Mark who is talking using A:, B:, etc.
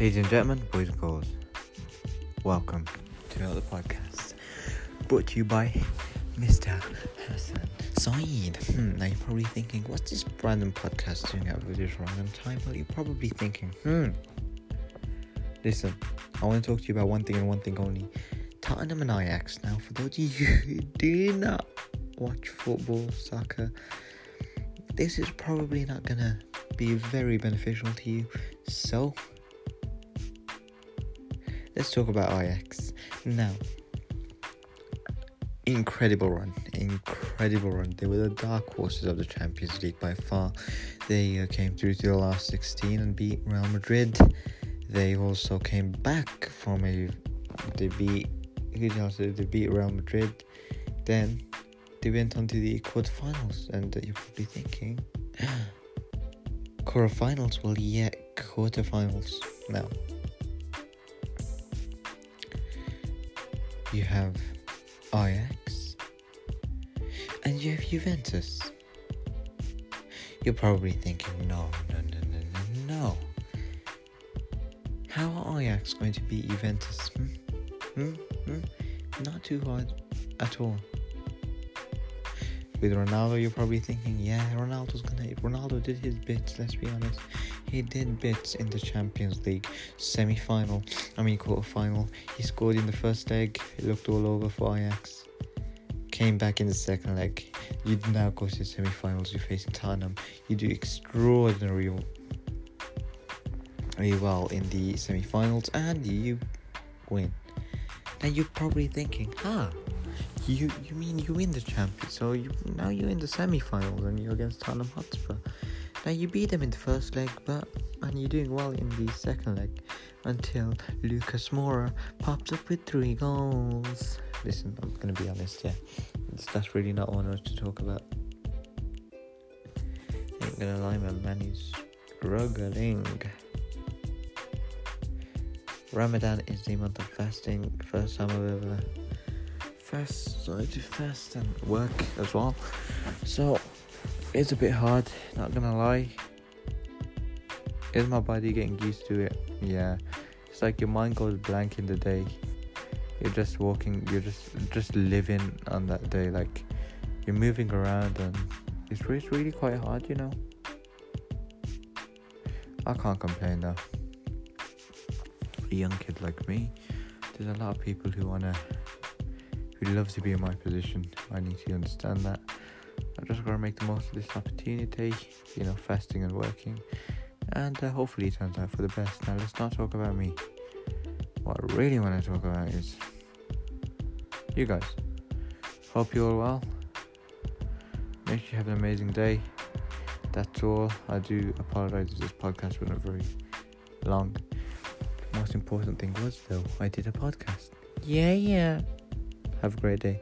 A: Ladies and gentlemen, boys and girls, welcome to another podcast brought to you by Mr. Hassan Saeed. Hmm, now you're probably thinking, what's this random podcast doing at this random time? Well, you're probably thinking, hmm. Listen, I want to talk to you about one thing and one thing only Tottenham and Ajax. Now, for those of you who do not watch football, soccer, this is probably not gonna be very beneficial to you. So, let's talk about Ajax. Now, incredible run, incredible run. They were the dark horses of the Champions League by far. They uh, came through to the last 16 and beat Real Madrid. They also came back from a they beat who else did they beat Real Madrid. Then they went on to the quarterfinals, and uh, you're probably thinking, quarterfinals? Well, yeah, quarterfinals. Now, you have Ajax and you have Juventus. You're probably thinking, no, no, no, no, no, no. How are Ajax going to beat Juventus? Hmm? Hmm? Hmm? Not too hard at all. With Ronaldo, you're probably thinking, yeah, Ronaldo's gonna. Ronaldo did his bits. Let's be honest, he did bits in the Champions League semi-final. I mean, quarter-final. He scored in the first leg. It looked all over for Ajax. Came back in the second leg. You now go to the semi-finals. You're facing Tottenham. You do extraordinary well in the semi-finals, and you win. Now you're probably thinking, huh? You you mean you win the champion? So you now you're in the semi-finals and you're against Tottenham Hotspur. Now you beat them in the first leg, but and you're doing well in the second leg until Lucas Moura pops up with three goals. Listen, I'm gonna be honest, yeah, it's, that's really not what I want to talk about. I ain't gonna lie, my man is struggling. Ramadan is the month of fasting. First time I've ever fast, so I do fast and work as well. So it's a bit hard, not gonna lie. Is my body getting used to it? Yeah. It's like your mind goes blank in the day. You're just walking, you're just just living on that day. Like you're moving around and it's, it's really quite hard, you know. I can't complain though a young kid like me, there's a lot of people who wanna, who love to be in my position. I need to understand that. I'm just gotta make the most of this opportunity, you know, fasting and working, and uh, hopefully it turns out for the best. Now let's not talk about me. What I really want to talk about is you guys. Hope you're all well. Make sure you have an amazing day. That's all. I do apologize if this podcast wasn't very long The most important thing was though, I did a podcast. Yeah, yeah. Have a great day.